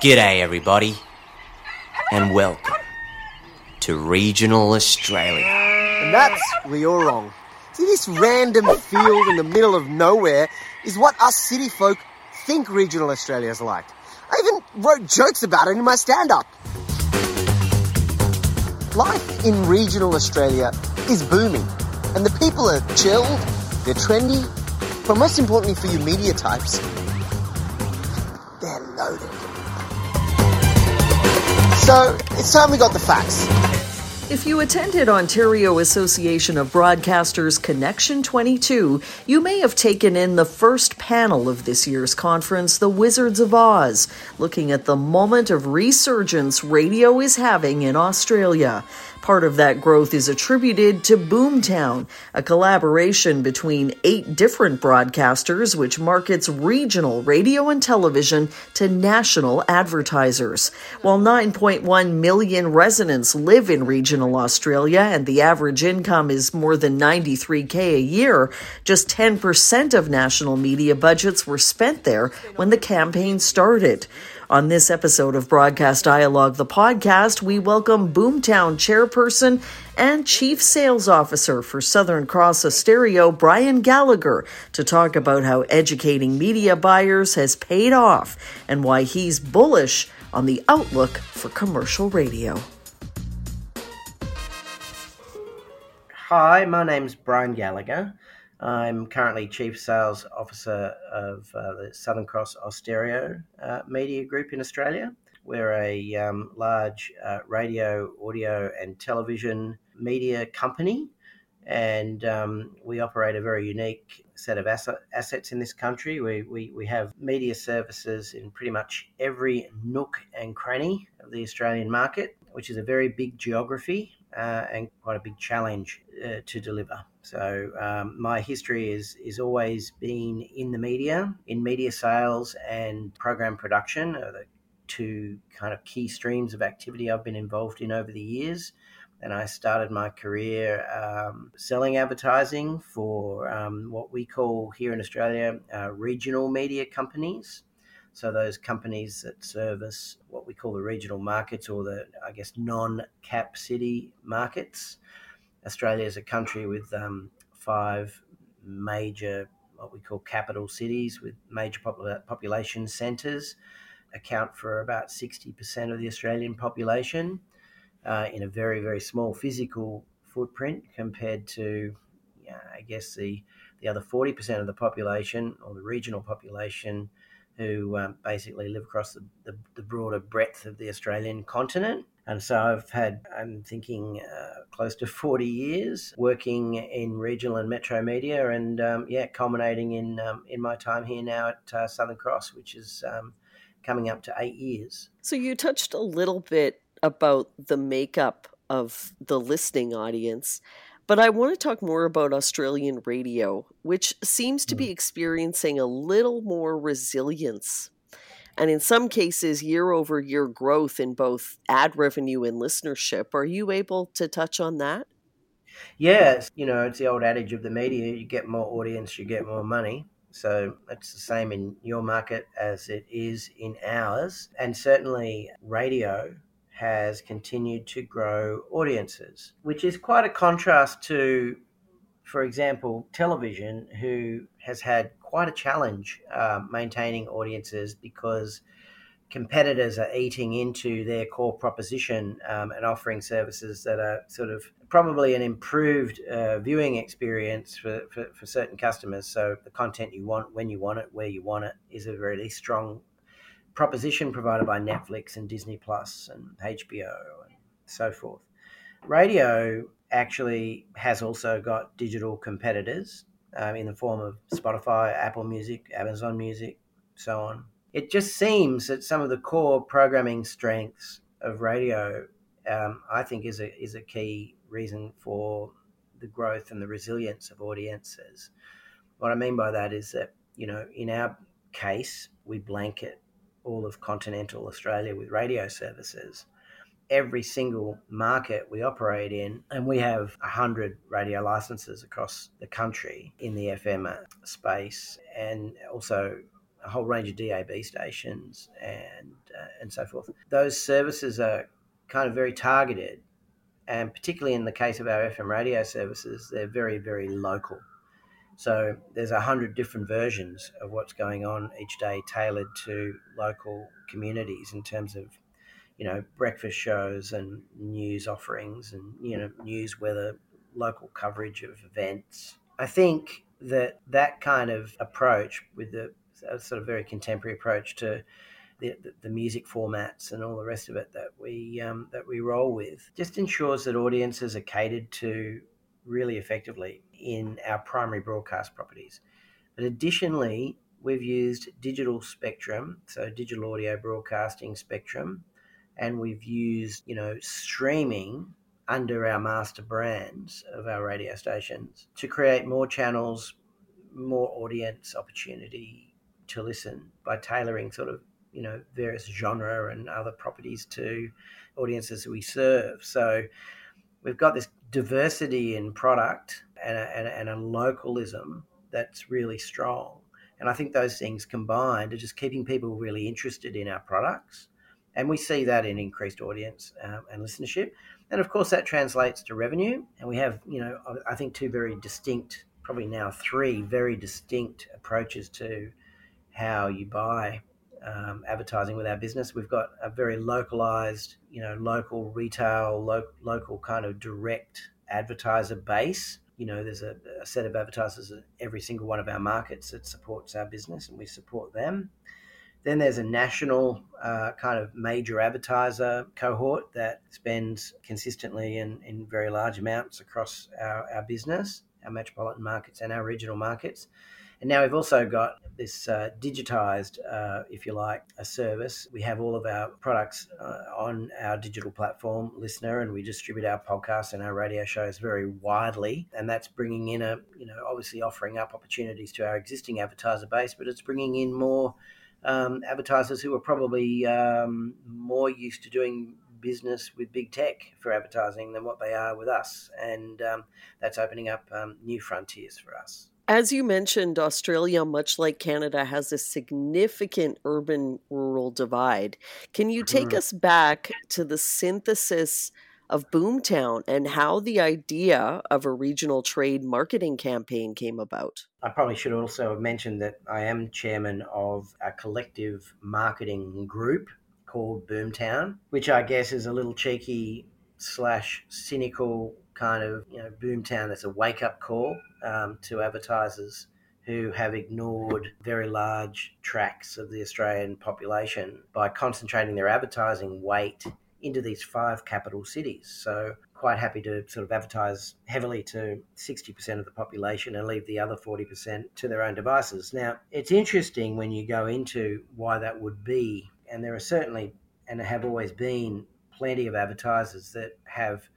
G'day, everybody, and welcome to regional Australia. And that's where you're wrong. See, this random field in the middle of nowhere is what us city folk think regional Australia's like. I even wrote jokes about it in my stand up. Life in regional Australia is booming, and the people are chilled, they're trendy, but most importantly for you media types, they're loaded. So, it's time we got the facts. If you attended Ontario Association of Broadcasters Connection 22, you may have taken in the first panel of this year's conference, The Wizards of Aus, looking at the moment of resurgence radio is having in Australia. Part of that growth is attributed to Boomtown, a collaboration between eight different broadcasters which markets regional radio and television to national advertisers. While 9.1 million residents live in regional Australia and the average income is more than 93k a year, just 10% of national media budgets were spent there when the campaign started. On this episode of Broadcast Dialogue, the podcast, we welcome Boomtown chairperson and chief sales officer for Southern Cross Austereo, Brian Gallagher, to talk about how educating media buyers has paid off and why he's bullish on the outlook for commercial radio. Hi, my name's Brian Gallagher. I'm currently Chief Sales Officer of uh, the Southern Cross Austereo uh, Media Group in Australia. We're a um, large uh, radio, audio, and television media company, and um, we operate a very unique set of asset, assets in this country. We, we, we have media services in pretty much every nook and cranny of the Australian market, which is a very big geography uh, and quite a big challenge uh, to deliver. So um, my history is is always been in the media, in media sales and program production are the two kind of key streams of activity I've been involved in over the years. And I started my career um, selling advertising for um, what we call here in Australia uh, regional media companies. So those companies that service what we call the regional markets or the, I guess, non-cap city markets. Australia is a country with um, five major, what we call capital cities with major popula- population centres, account for about 60% of the Australian population uh, in a very, very small physical footprint compared to, I guess, the, the other 40% of the population or the regional population who um, basically live across the, the, the, broader breadth of the Australian continent. And so I've had, I'm thinking, uh, close to 40 years working in regional and metro media, and um, yeah, culminating in um, in my time here now at uh, Southern Cross, which is um, coming up to eight years. So you touched a little bit about the makeup of the listening audience. But I want to talk more about Australian radio, which seems to be mm. experiencing a little more resilience. And in some cases, year over year growth in both ad revenue and listenership. Are you able to touch on that? Yes. You know, it's the old adage of the media you get more audience, you get more money. So it's the same in your market as it is in ours. And certainly, radio has continued to grow audiences, which is quite a contrast to, for example, television, who has had quite a challenge uh, maintaining audiences because competitors are eating into their core proposition um, and offering services that are sort of probably an improved uh, viewing experience for, for, for, certain customers. So the content you want, when you want it, where you want it, is a really strong proposition provided by Netflix and Disney Plus and HBO and so forth. Radio actually has also got digital competitors um, in the form of Spotify, Apple Music, Amazon Music, so on. It just seems that some of the core programming strengths of radio, um, I think, is a is a key reason for the growth and the resilience of audiences. What I mean by that is that you know, in our case, we blanket all of continental Australia with radio services. Every single market we operate in, and we have 100 radio licenses across the country in the FM space, and also a whole range of DAB stations and uh, and so forth. Those services are kind of very targeted, and particularly in the case of our FM radio services, they're very very local. So there's a hundred different versions of what's going on each day, tailored to local communities in terms of you know breakfast shows and news offerings and you know news weather local coverage of events i think that that kind of approach with the sort of very contemporary approach to the, the, music formats and all the rest of it that we um, that we roll with just ensures that audiences are catered to really effectively in our primary broadcast properties. But additionally, we've used digital spectrum, so digital audio broadcasting spectrum, and we've used you know streaming under our master brands of our radio stations to create more channels, more audience opportunity to listen by tailoring sort of you know various genre and other properties to audiences we serve. So we've got this diversity in product and a, and a, and a localism that's really strong. And I think those things combined are just keeping people really interested in our products and we see that in increased audience um, and listenership. And of course, that translates to revenue. And we have, you know, I think two very distinct, probably now three very distinct approaches to how you buy um, advertising with our business. We've got a very localized, you know, local retail, lo- local kind of direct advertiser base. You know, there's a, a set of advertisers in every single one of our markets that supports our business, and we support them. Then there's a national uh, kind of major advertiser cohort that spends consistently in, in very large amounts across our, our business, our metropolitan markets and our regional markets. And now we've also got this uh, digitized, uh, if you like, a service. We have all of our products uh, on our digital platform, LiSTNR, and we distribute our podcasts and our radio shows very widely. And that's bringing in a, you know, obviously offering up opportunities to our existing advertiser base, but it's bringing in more um, advertisers who are probably um, more used to doing business with big tech for advertising than what they are with us. And um, that's opening up um, new frontiers for us. As you mentioned, Australia, much like Canada, has a significant urban rural divide. Can you take mm-hmm. us back to the synthesis of Boomtown and how the idea of a regional trade marketing campaign came about. I probably should also have mentioned that I am chairman of a collective marketing group called Boomtown, which I guess is a little cheeky slash cynical kind of you know Boomtown. That's a wake up call um, to advertisers who have ignored very large tracts of the Australian population by concentrating their advertising weight into these five capital cities. So quite happy to sort of advertise heavily to 60% of the population and leave the other 40% to their own devices. Now, it's interesting when you go into why that would be, and there are certainly and have always been plenty of advertisers that have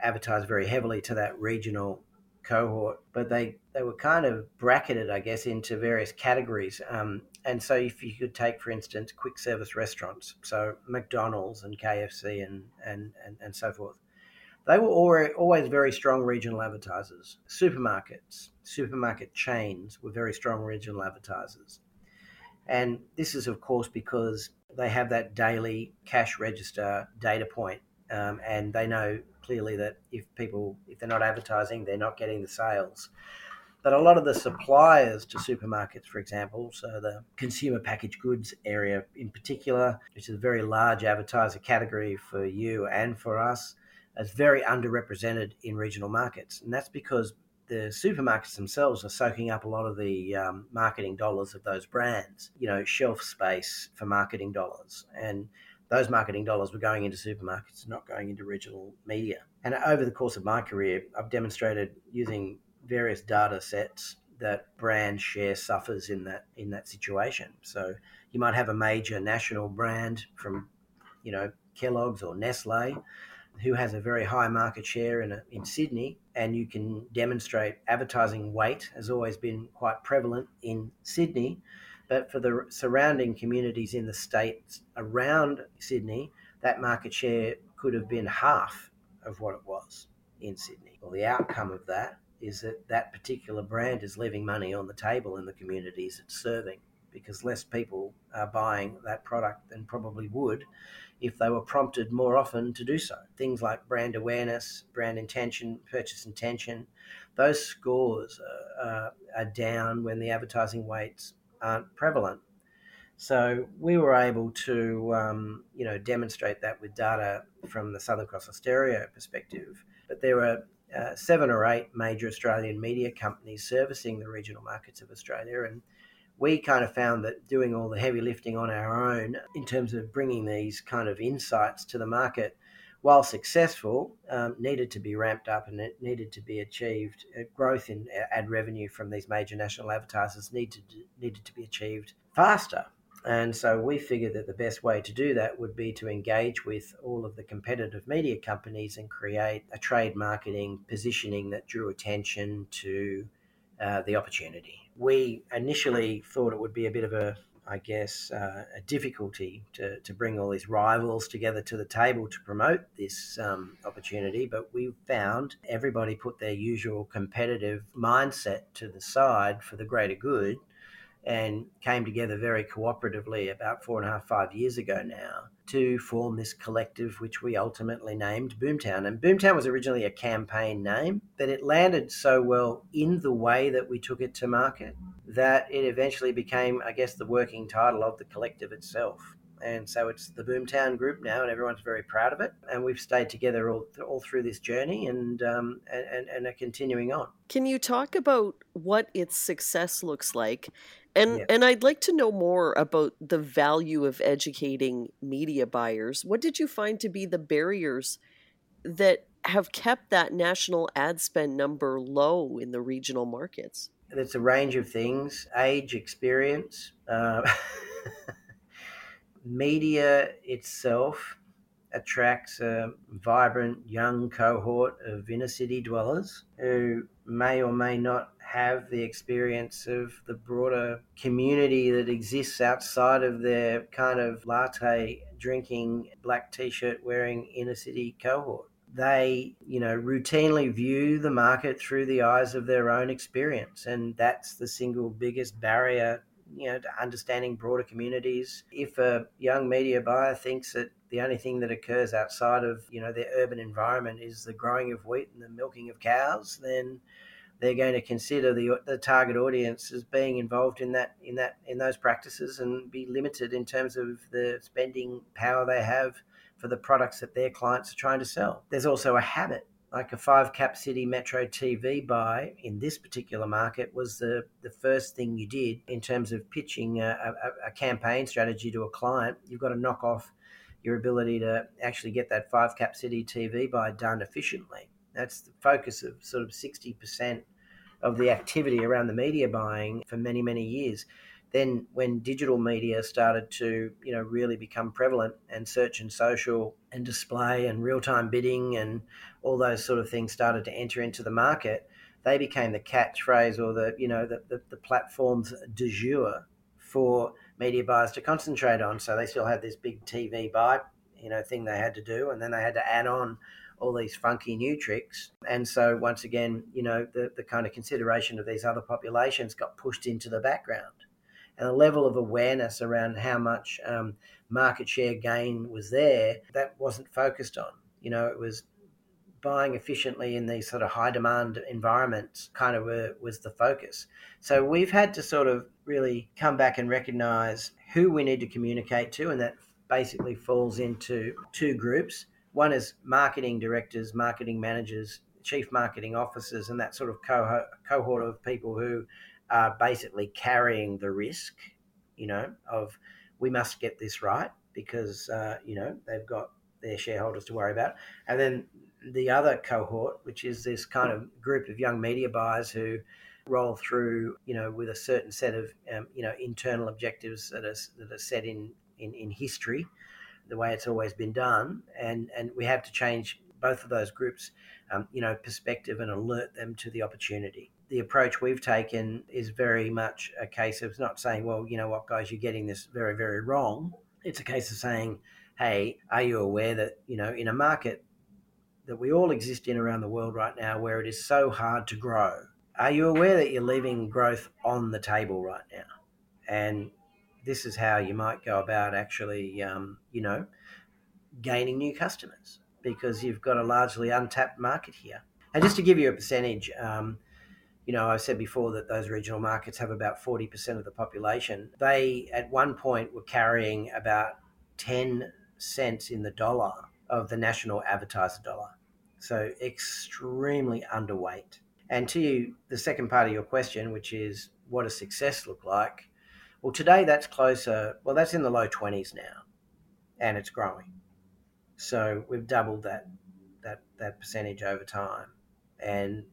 advertised very heavily to that regional cohort, but they, they were kind of bracketed, I guess, into various categories. Um, and so, if you could take, for instance, quick service restaurants, so McDonald's and KFC and, and, and, and so forth, they were always very strong regional advertisers. Supermarkets, supermarket chains were very strong regional advertisers. And this is, of course, because they have that daily cash register data point, um, and they know clearly that if people, if they're not advertising, they're not getting the sales. But a lot of the suppliers to supermarkets, for example, so the consumer packaged goods area in particular, which is a very large advertiser category for you and for us, is very underrepresented in regional markets. And that's because the supermarkets themselves are soaking up a lot of the um, marketing dollars of those brands, you know, shelf space for marketing dollars. And those marketing dollars were going into supermarkets, not going into regional media. And over the course of my career, I've demonstrated using various data sets that brand share suffers in that in that situation. So you might have a major national brand from, you know, Kellogg's or Nestle, who has a very high market share in a, in Sydney, and you can demonstrate advertising weight has always been quite prevalent in Sydney, but for the surrounding communities in the states around Sydney, that market share could have been half of what it was in Sydney. Well, the outcome of that is that that particular brand is leaving money on the table in the communities it's serving because less people are buying that product than probably would if they were prompted more often to do so. Things like brand awareness, brand intention, purchase intention, those scores are, are down when the advertising weights aren't prevalent. So we were able to, um, you know, demonstrate that with data from the Southern Cross Austereo perspective. But there were uh, seven or eight major Australian media companies servicing the regional markets of Australia, and we kind of found that doing all the heavy lifting on our own in terms of bringing these kind of insights to the market, while successful, um, needed to be ramped up and it needed to be achieved. Uh, growth in ad revenue from these major national advertisers needed to, needed to be achieved faster. And so we figured that the best way to do that would be to engage with all of the competitive media companies and create a trade marketing positioning that drew attention to uh, the opportunity. We initially thought it would be a bit of a, I guess, uh, a difficulty to, to bring all these rivals together to the table to promote this um, opportunity, but we found everybody put their usual competitive mindset to the side for the greater good and came together very cooperatively about four and a half, five years ago now to form this collective, which we ultimately named Boomtown. And Boomtown was originally a campaign name, but it landed so well in the way that we took it to market that it eventually became, I guess, the working title of the collective itself. And so it's the Boomtown Group now, and everyone's very proud of it. And we've stayed together all, all through this journey and, um, and, and are continuing on. Can you talk about what its success looks like and yeah. and I'd like to know more about the value of educating media buyers. What did you find to be the barriers that have kept that national ad spend number low in the regional markets? It's a range of things: age, experience, uh, media itself attracts a vibrant young cohort of inner city dwellers who may or may not have the experience of the broader community that exists outside of their kind of latte drinking, black t shirt wearing inner city cohort. They, you know, routinely view the market through the eyes of their own experience. And that's the single biggest barrier, you know, to understanding broader communities. If a young media buyer thinks that the only thing that occurs outside of, you know, their urban environment is the growing of wheat and the milking of cows, then they're going to consider the, the target audience as being involved in that in that in those practices and be limited in terms of the spending power they have for the products that their clients are trying to sell. There's also a habit like a five cap city metro TV buy in this particular market was the, the first thing you did in terms of pitching a, a, a, campaign strategy to a client. You've got to knock off your ability to actually get that five cap city TV buy done efficiently. That's the focus of sort of 60% of the activity around the media buying for many, many years. Then, when digital media started to, you know, really become prevalent, and search and social and display and real-time bidding and all those sort of things started to enter into the market, they became the catchphrase or the, you know, the, the, the platforms du jour for media buyers to concentrate on. So they still had this big TV buy, you know, thing they had to do, and then they had to add on all these funky new tricks. And so, once again, you know, the, the kind of consideration of these other populations got pushed into the background. And the level of awareness around how much um, market share gain was there, that wasn't focused on. You know, it was buying efficiently in these sort of high demand environments kind of were, was the focus. So we've had to sort of really come back and recognize who we need to communicate to, and that basically falls into two groups. One is marketing directors, marketing managers, chief marketing officers, and that sort of cohort of people who are basically carrying the risk, you know, of we must get this right because, uh, you know, they've got their shareholders to worry about. And then the other cohort, which is this kind of group of young media buyers who roll through, you know, with a certain set of, um, you know, internal objectives that are, that are set in, in, in history the way it's always been done, and and we have to change both of those groups, um, you know, perspective and alert them to the opportunity. The approach we've taken is very much a case of not saying, well, you know what, guys, you're getting this very, very wrong. It's a case of saying, hey, are you aware that you know in a market that we all exist in around the world right now, where it is so hard to grow, are you aware that you're leaving growth on the table right now? And this is how you might go about actually, um, you know, gaining new customers because you've got a largely untapped market here. And just to give you a percentage, um, you know, I said before that those regional markets have about 40% of the population. They, at one point, were carrying about 10 cents in the dollar of the national advertiser dollar. So extremely underweight. And to you, the second part of your question, which is what does success look like? Well, today that's closer, well, that's in the low 20s now, and it's growing. So we've doubled that, that, that percentage over time. And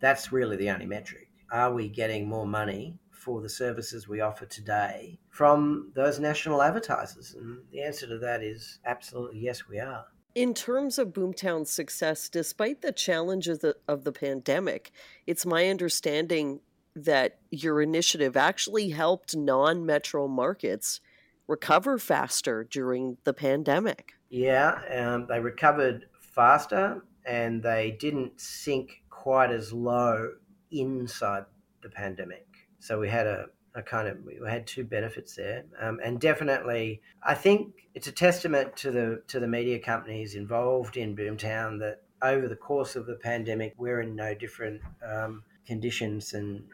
that's really the only metric. Are we getting more money for the services we offer today from those national advertisers? And the answer to that is absolutely yes, we are. In terms of Boomtown's success, despite the challenges of the pandemic, it's my understanding that your initiative actually helped non metro markets recover faster during the pandemic. Yeah, um, they recovered faster and they didn't sink quite as low inside the pandemic. So we had a, a kind of we had two benefits there, um, and definitely I think it's a testament to the to the media companies involved in Boomtown that over the course of the pandemic we're in no different um, conditions than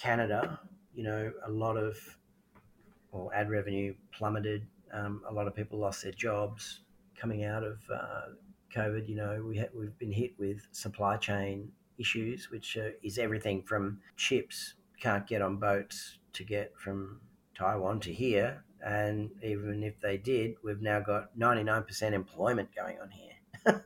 Canada. You know, a lot of well, ad revenue plummeted. Um, a lot of people lost their jobs coming out of uh, COVID, you know, we ha- we've been hit with supply chain issues, which uh, is everything from chips can't get on boats to get from Taiwan to here. And even if they did, we've now got 99% employment going on here.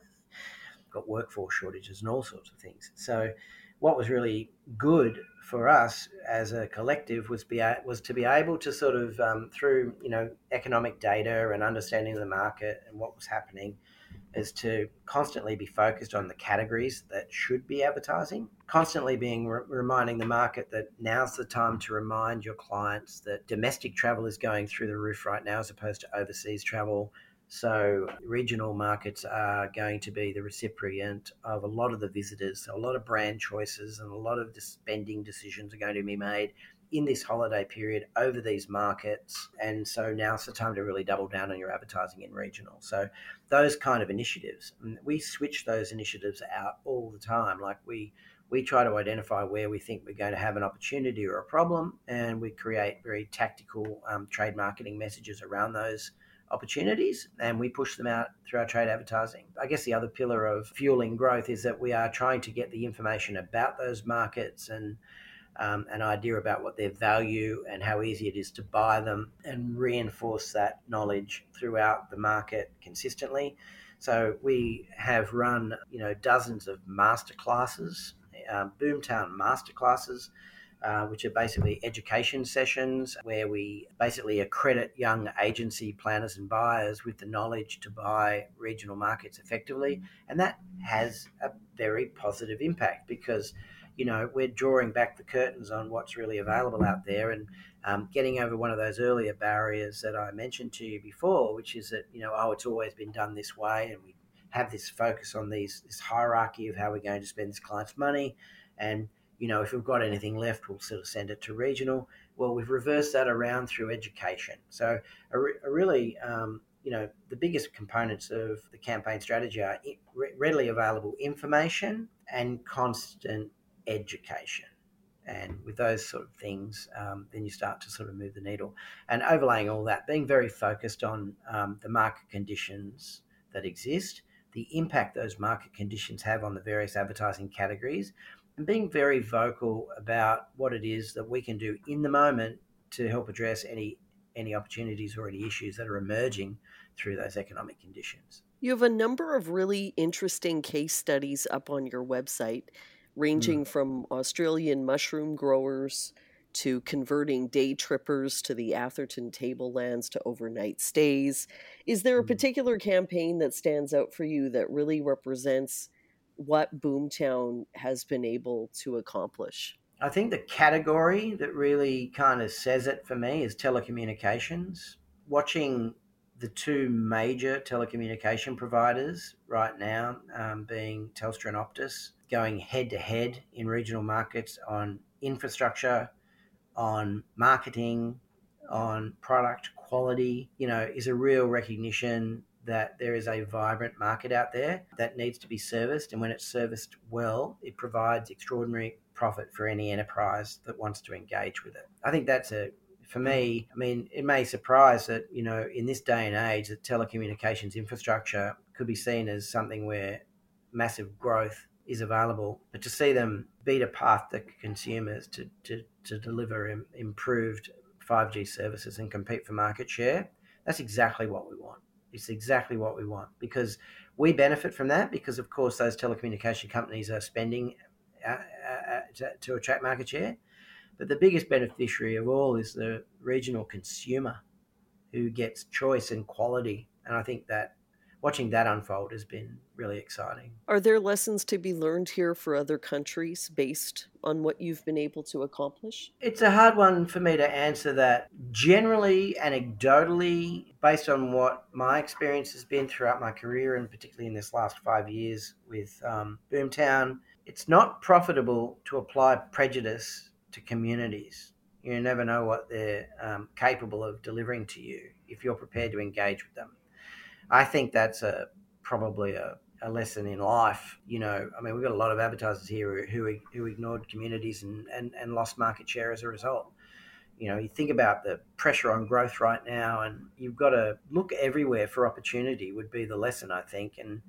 got workforce shortages and all sorts of things. So, what was really good for us as a collective was be was to be able to sort of um, through you know economic data and understanding the market and what was happening is to constantly be focused on the categories that should be advertising, constantly being re- reminding the market that now's the time to remind your clients that domestic travel is going through the roof right now as opposed to overseas travel. So, regional markets are going to be the recipient of a lot of the visitors. So, a lot of brand choices and a lot of the spending decisions are going to be made in this holiday period over these markets. And so now's the time to really double down on your advertising in regional. So those kind of initiatives, we switch those initiatives out all the time. Like we we try to identify where we think we're going to have an opportunity or a problem, and we create very tactical um, trade marketing messages around those opportunities and we push them out through our trade advertising. I guess the other pillar of fueling growth is that we are trying to get the information about those markets and um, an idea about what their value and how easy it is to buy them and reinforce that knowledge throughout the market consistently. So we have run, you know, dozens of masterclasses, um, Boomtown masterclasses, uh, which are basically education sessions where we basically accredit young agency planners and buyers with the knowledge to buy regional markets effectively. And that has a very positive impact because you know, we're drawing back the curtains on what's really available out there and um, getting over one of those earlier barriers that I mentioned to you before, which is that, you know, oh, it's always been done this way and we have this focus on these this hierarchy of how we're going to spend this client's money. And, you know, if we've got anything left, we'll sort of send it to regional. Well, we've reversed that around through education. So a, re- a really, um, you know, the biggest components of the campaign strategy are readily available information and constant education. And with those sort of things, um, then you start to sort of move the needle. And overlaying all that, being very focused on um, the market conditions that exist, the impact those market conditions have on the various advertising categories, and being very vocal about what it is that we can do in the moment to help address any any opportunities or any issues that are emerging through those economic conditions. You have a number of really interesting case studies up on your website. Mm. ranging mm. from Australian mushroom growers to converting day trippers to the Atherton tablelands to overnight stays. Is there a mm. particular campaign that stands out for you that really represents what Boomtown has been able to accomplish? I think the category that really kind of says it for me is telecommunications. Watching the two major telecommunication providers right now, um, being Telstra and Optus, going head to head in regional markets on infrastructure, on marketing, on product quality, you know, is a real recognition that there is a vibrant market out there that needs to be serviced. And when it's serviced well, it provides extraordinary profit for any enterprise that wants to engage with it. I think that's a for me, I mean, it may surprise that, you know, in this day and age, that telecommunications infrastructure could be seen as something where massive growth is available, but to see them beat a path to consumers to, to, to deliver improved 5G services and compete for market share, that's exactly what we want. It's exactly what we want because we benefit from that because, of course, those telecommunication companies are spending uh, uh, uh, to, to attract market share. But the biggest beneficiary of all is the regional consumer who gets choice and quality. And I think that watching that unfold has been really exciting. Are there lessons to be learned here for other countries based on what you've been able to accomplish? It's a hard one for me to answer that. Generally, anecdotally, based on what my experience has been throughout my career, and particularly in this last five years with um, Boomtown, it's not profitable to apply prejudice to communities. You never know what they're um, capable of delivering to you if you're prepared to engage with them. I think that's a probably a, a lesson in life. You know, I mean, we've got a lot of advertisers here who who ignored communities and, and, and lost market share as a result. You know, you think about the pressure on growth right now, and you've got to look everywhere for opportunity. Would be the lesson, I think, and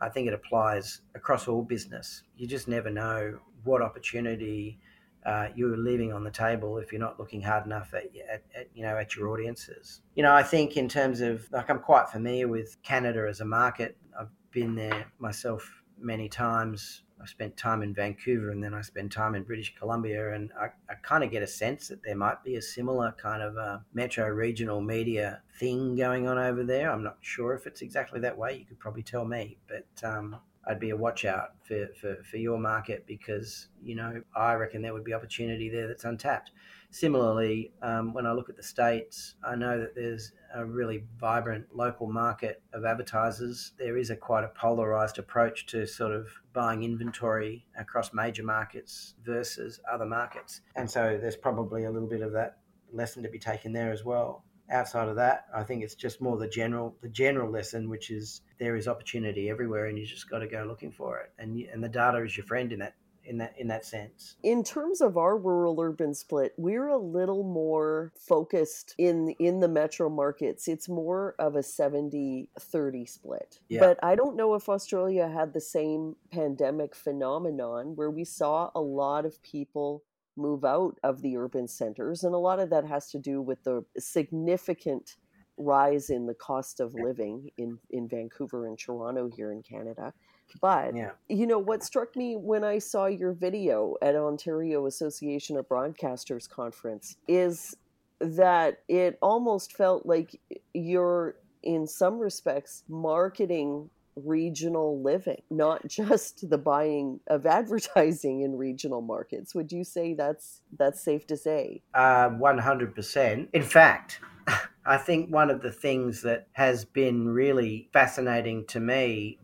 I think it applies across all business. You just never know what opportunity uh, you're leaving on the table if you're not looking hard enough at, at, at, you know at your audiences. You know, I think in terms of like I'm quite familiar with Canada as a market. I've been there myself many times. I spent time in Vancouver and then I spent time in British Columbia, and I, I kind of get a sense that there might be a similar kind of a metro regional media thing going on over there. I'm not sure if it's exactly that way. You could probably tell me, but um, I'd be a watch out for, for, for your market because, you know, I reckon there would be opportunity there that's untapped. Similarly, um, when I look at the States, I know that there's a really vibrant local market of advertisers. There is a quite a polarized approach to sort of buying inventory across major markets versus other markets. And so there's probably a little bit of that lesson to be taken there as well outside of that, I think it's just more the general the general lesson, which is there is opportunity everywhere, and you just got to go looking for it. And and the data is your friend in that in that in that sense. In terms of our rural urban split, we're a little more focused in in the metro markets. It's more of a 70-30 split. Yeah. But I don't know if Australia had the same pandemic phenomenon where we saw a lot of people move out of the urban centers. And a lot of that has to do with the significant rise in the cost of living in, in Vancouver and Toronto here in Canada. But, yeah. you know, what struck me when I saw your video at Ontario Association of Broadcasters conference is that it almost felt like you're, in some respects, marketing regional living, not just the buying of advertising in regional markets. Would you say that's that's safe to say? Uh, one hundred percent. In fact. I think one of the things that has been really fascinating to me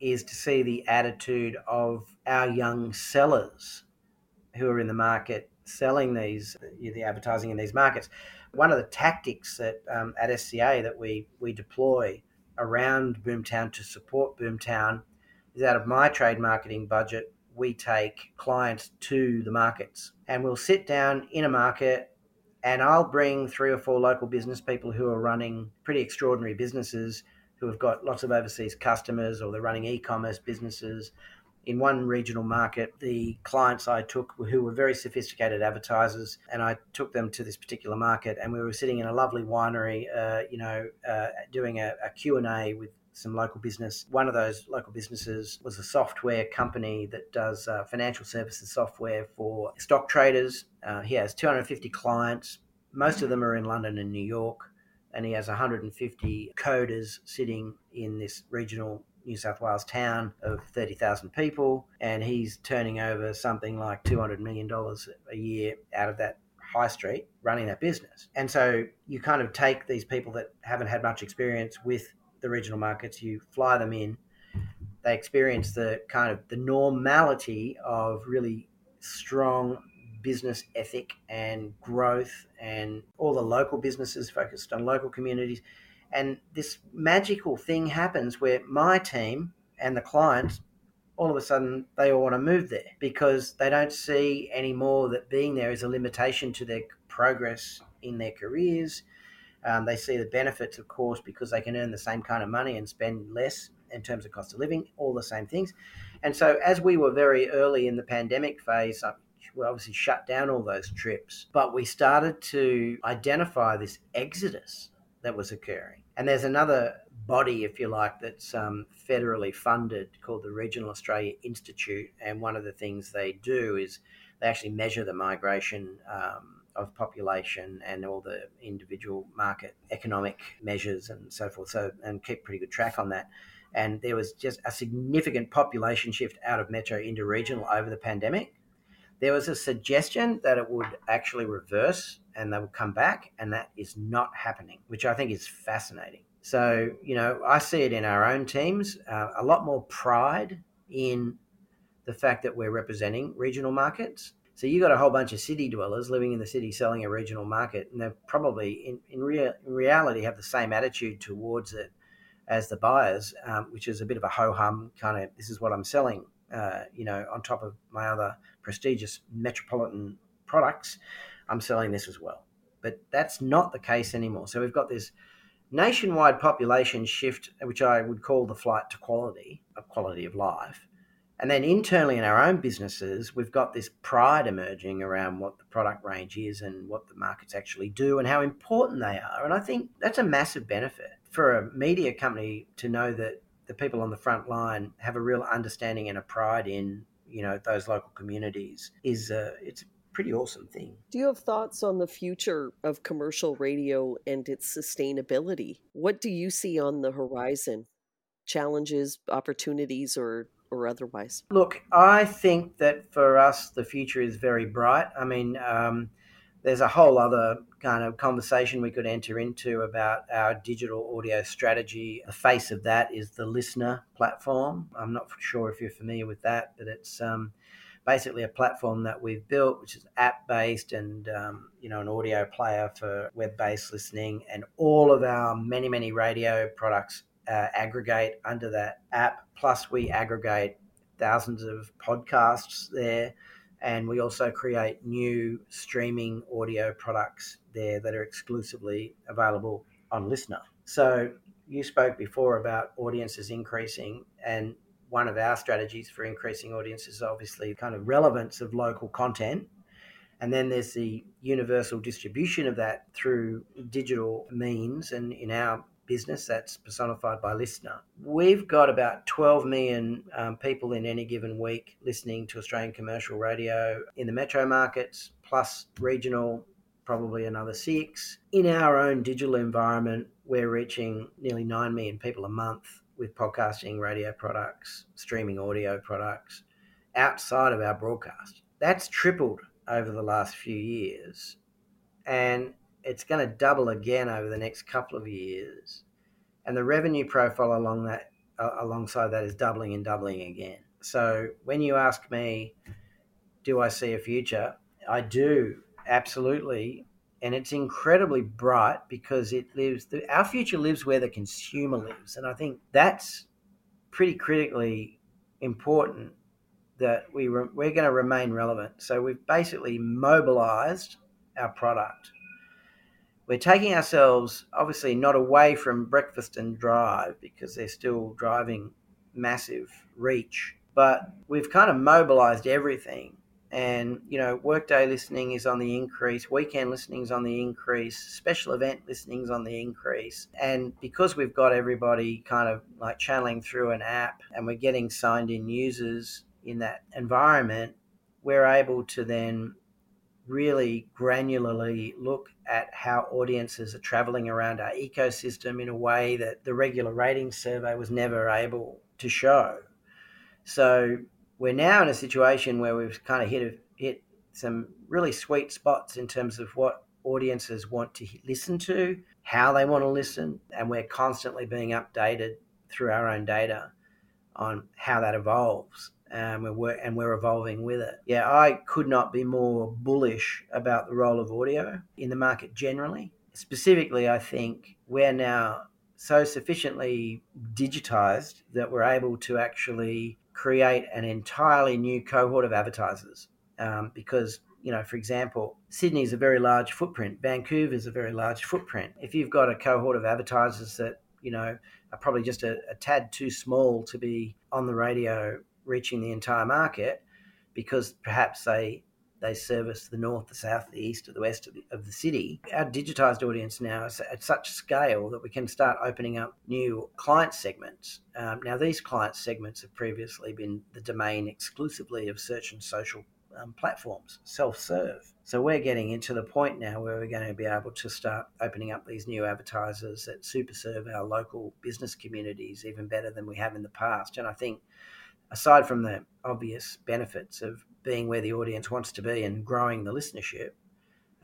is to see the attitude of our young sellers who are in the market selling these the advertising in these markets. One of the tactics that um, at SCA that we we deploy around Boomtown to support Boomtown is out of my trade marketing budget. We take clients to the markets and we'll sit down in a market and I'll bring three or four local business people who are running pretty extraordinary businesses who have got lots of overseas customers or they're running e commerce businesses in one regional market, the clients I took who were very sophisticated advertisers, and I took them to this particular market, and we were sitting in a lovely winery, uh, you know, uh, doing a, a Q&A with some local business. One of those local businesses was a software company that does uh, financial services software for stock traders. Uh, he has 250 clients. Most of them are in London and New York, and he has 150 coders sitting in this regional New South Wales town of 30,000 people, and he's turning over something like $200 million a year out of that high street running that business. And so you kind of take these people that haven't had much experience with the regional markets, you fly them in, they experience the kind of the normality of really strong business ethic and growth, and all the local businesses focused on local communities. And this magical thing happens where my team and the clients all of a sudden they all want to move there because they don't see anymore that being there is a limitation to their progress in their careers. Um, they see the benefits, of course, because they can earn the same kind of money and spend less in terms of cost of living, all the same things. And so, as we were very early in the pandemic phase, uh, we obviously shut down all those trips, but we started to identify this exodus that was occurring. And there's another body, if you like, that's um, federally funded called the Regional Australia Institute. And one of the things they do is they actually measure the migration um, of population and all the individual market economic measures and so forth. So and keep pretty good track on that. And there was just a significant population shift out of metro into regional over the pandemic. There was a suggestion that it would actually reverse and they would come back, and that is not happening, which I think is fascinating. So, you know, I see it in our own teams uh, a lot more pride in the fact that we're representing regional markets so you've got a whole bunch of city dwellers living in the city selling a regional market, and they probably, in in, rea- in reality, have the same attitude towards it as the buyers, um, which is a bit of a ho hum kind of. This is what I'm selling, uh, you know, on top of my other prestigious metropolitan products. I'm selling this as well, but that's not the case anymore. So we've got this nationwide population shift, which I would call the flight to quality, a quality of life and then internally in our own businesses, we've got this pride emerging around what the product range is and what the markets actually do and how important they are. And I think that's a massive benefit for a media company to know that the people on the front line have a real understanding and a pride in you know those local communities is a, it's pretty awesome thing. Do you have thoughts on the future of commercial radio and its sustainability? What do you see on the horizon? Challenges, opportunities, or or otherwise? Look, I think that for us, the future is very bright. I mean, um, there's a whole other kind of conversation we could enter into about our digital audio strategy. The face of that is the LiSTNR platform. I'm not sure if you're familiar with that, but it's um, basically a platform that we've built, which is app based and um, you know an audio player for web based listening, and all of our many many radio products uh, aggregate under that app. Plus, we aggregate thousands of podcasts there. And we also create new streaming audio products there that are exclusively available on LiSTNR. So, you spoke before about audiences increasing, and one of our strategies for increasing audiences is obviously kind of relevance of local content. And then there's the universal distribution of that through digital means. And in our business that's personified by LiSTNR. We've got about 12 million um, people in any given week listening to Australian commercial radio in the metro markets, plus regional, probably another six. In our own digital environment, we're reaching nearly 9 million people a month with podcasting, radio products, streaming audio products outside of our broadcast. That's tripled over the last few years. And it's going to double again over the next couple of years, and the revenue profile along that uh, alongside that is doubling and doubling again. So when you ask me, do I see a future? I do absolutely, and it's incredibly bright because it lives. The, our future lives where the consumer lives, and I think that's pretty critically important that we re, we're going to remain relevant. So we've basically mobilized our product we're taking ourselves obviously not away from breakfast and drive because they're still driving massive reach, but we've kind of mobilized everything. And, you know, workday listening is on the increase, weekend listening is on the increase, special event listening is on the increase. And because we've got everybody kind of like channeling through an app and we're getting signed in users in that environment, we're able to then really granularly look at how audiences are traveling around our ecosystem in a way that the regular rating survey was never able to show. So we're now in a situation where we've kind of hit hit some really sweet spots in terms of what audiences want to listen to, how they want to listen, and we're constantly being updated through our own data on how that evolves. and, we're, and we're evolving with it. Yeah, I could not be more bullish about the role of audio in the market generally. Specifically, I think we're now so sufficiently digitized that we're able to actually create an entirely new cohort of advertisers um, because you know, for example, Sydney is a very large footprint. Vancouver is a very large footprint. If you've got a cohort of advertisers that, you know, are probably just a, a tad too small to be on the radio reaching the entire market because perhaps they they service the north, the south, the east, or the west of the, of the city. Our digitized audience now is at such scale that we can start opening up new client segments. Um, now, these client segments have previously been the domain exclusively of search and social um, platforms, self serve. So we're getting into the point now where we're going to be able to start opening up these new advertisers that super serve our local business communities even better than we have in the past. And I think, aside from the obvious benefits of being where the audience wants to be and growing the listenership,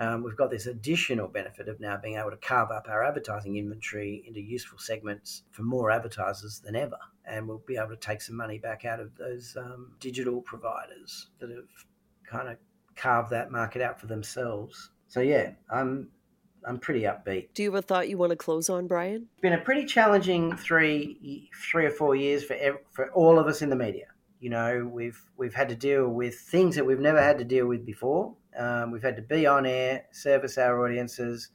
um, we've got this additional benefit of now being able to carve up our advertising inventory into useful segments for more advertisers than ever. And we'll be able to take some money back out of those um, digital providers that have kind of carved that market out for themselves. So yeah, I'm I'm pretty upbeat. Do you have a thought you want to close on, Brian? It's been a pretty challenging three three or four years for for all of us in the media. You know, we've we've had to deal with things that we've never had to deal with before. Um, we've had to be on air, service our audiences,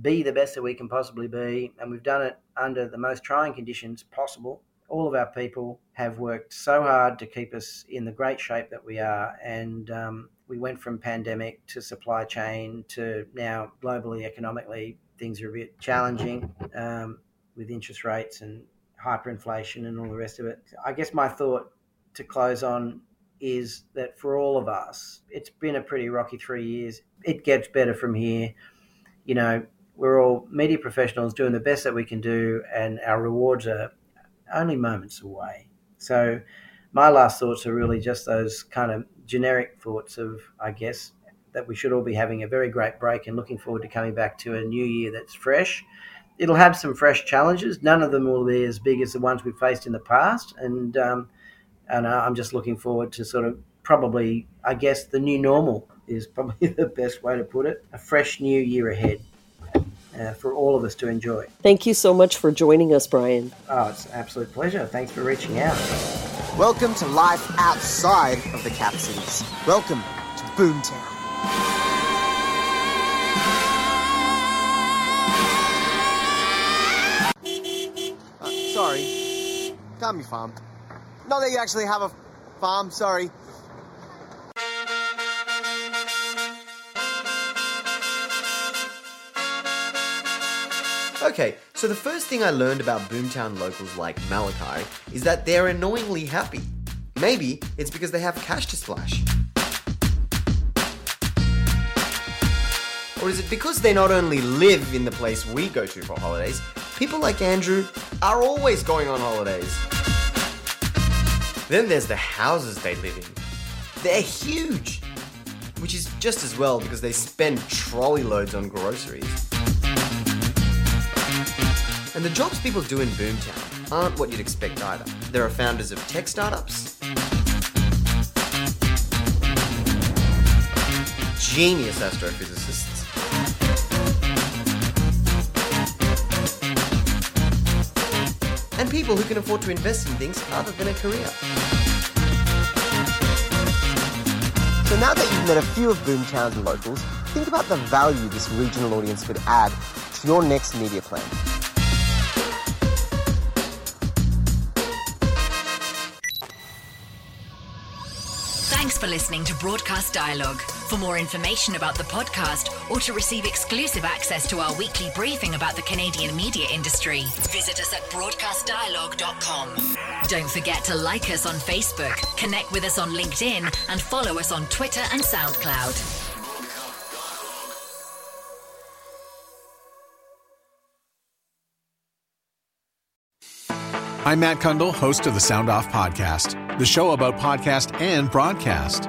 be the best that we can possibly be, and we've done it under the most trying conditions possible all of our people have worked so hard to keep us in the great shape that we are. And um, we went from pandemic to supply chain to now globally, economically, things are a bit challenging um, with interest rates and hyperinflation and all the rest of it. I guess my thought to close on is that for all of us, it's been a pretty rocky three years. It gets better from here. You know, we're all media professionals doing the best that we can do, and our rewards are only moments away. So my last thoughts are really just those kind of generic thoughts of, I guess, that we should all be having a very great break and looking forward to coming back to a new year that's fresh. It'll have some fresh challenges. None of them will be as big as the ones we've faced in the past, and um, and I'm just looking forward to sort of probably, I guess, the new normal is probably the best way to put it. A fresh new year ahead uh, for all of us to enjoy. Thank you so much for joining us, Brian. Oh, it's an absolute pleasure. Thanks for reaching out. Welcome to life outside of the cap cities. Welcome to Boomtown. sorry. Got Tommy Farm. Not that you actually have a farm, sorry. Okay, so the first thing I learned about Boomtown locals like Malachi is that they're annoyingly happy. Maybe it's because they have cash to splash. Or is it because they not only live in the place we go to for holidays, people like Andrew are always going on holidays? Then there's the houses they live in. They're huge! Which is just as well because they spend trolley loads on groceries. And the jobs people do in Boomtown aren't what you'd expect either. There are founders of tech startups, genius astrophysicists, and people who can afford to invest in things other than a career. So now that you've met a few of Boomtown's locals, think about the value this regional audience could add to your next media plan. Thanks for listening to Broadcast Dialogue. For more information about the podcast or to receive exclusive access to our weekly briefing about the Canadian media industry, visit us at broadcastdialogue.com. Don't forget to like us on Facebook, connect with us on LinkedIn, and follow us on Twitter and SoundCloud. I'm Matt Cundill, host of the Sound Off Podcast, the show about podcast and broadcast.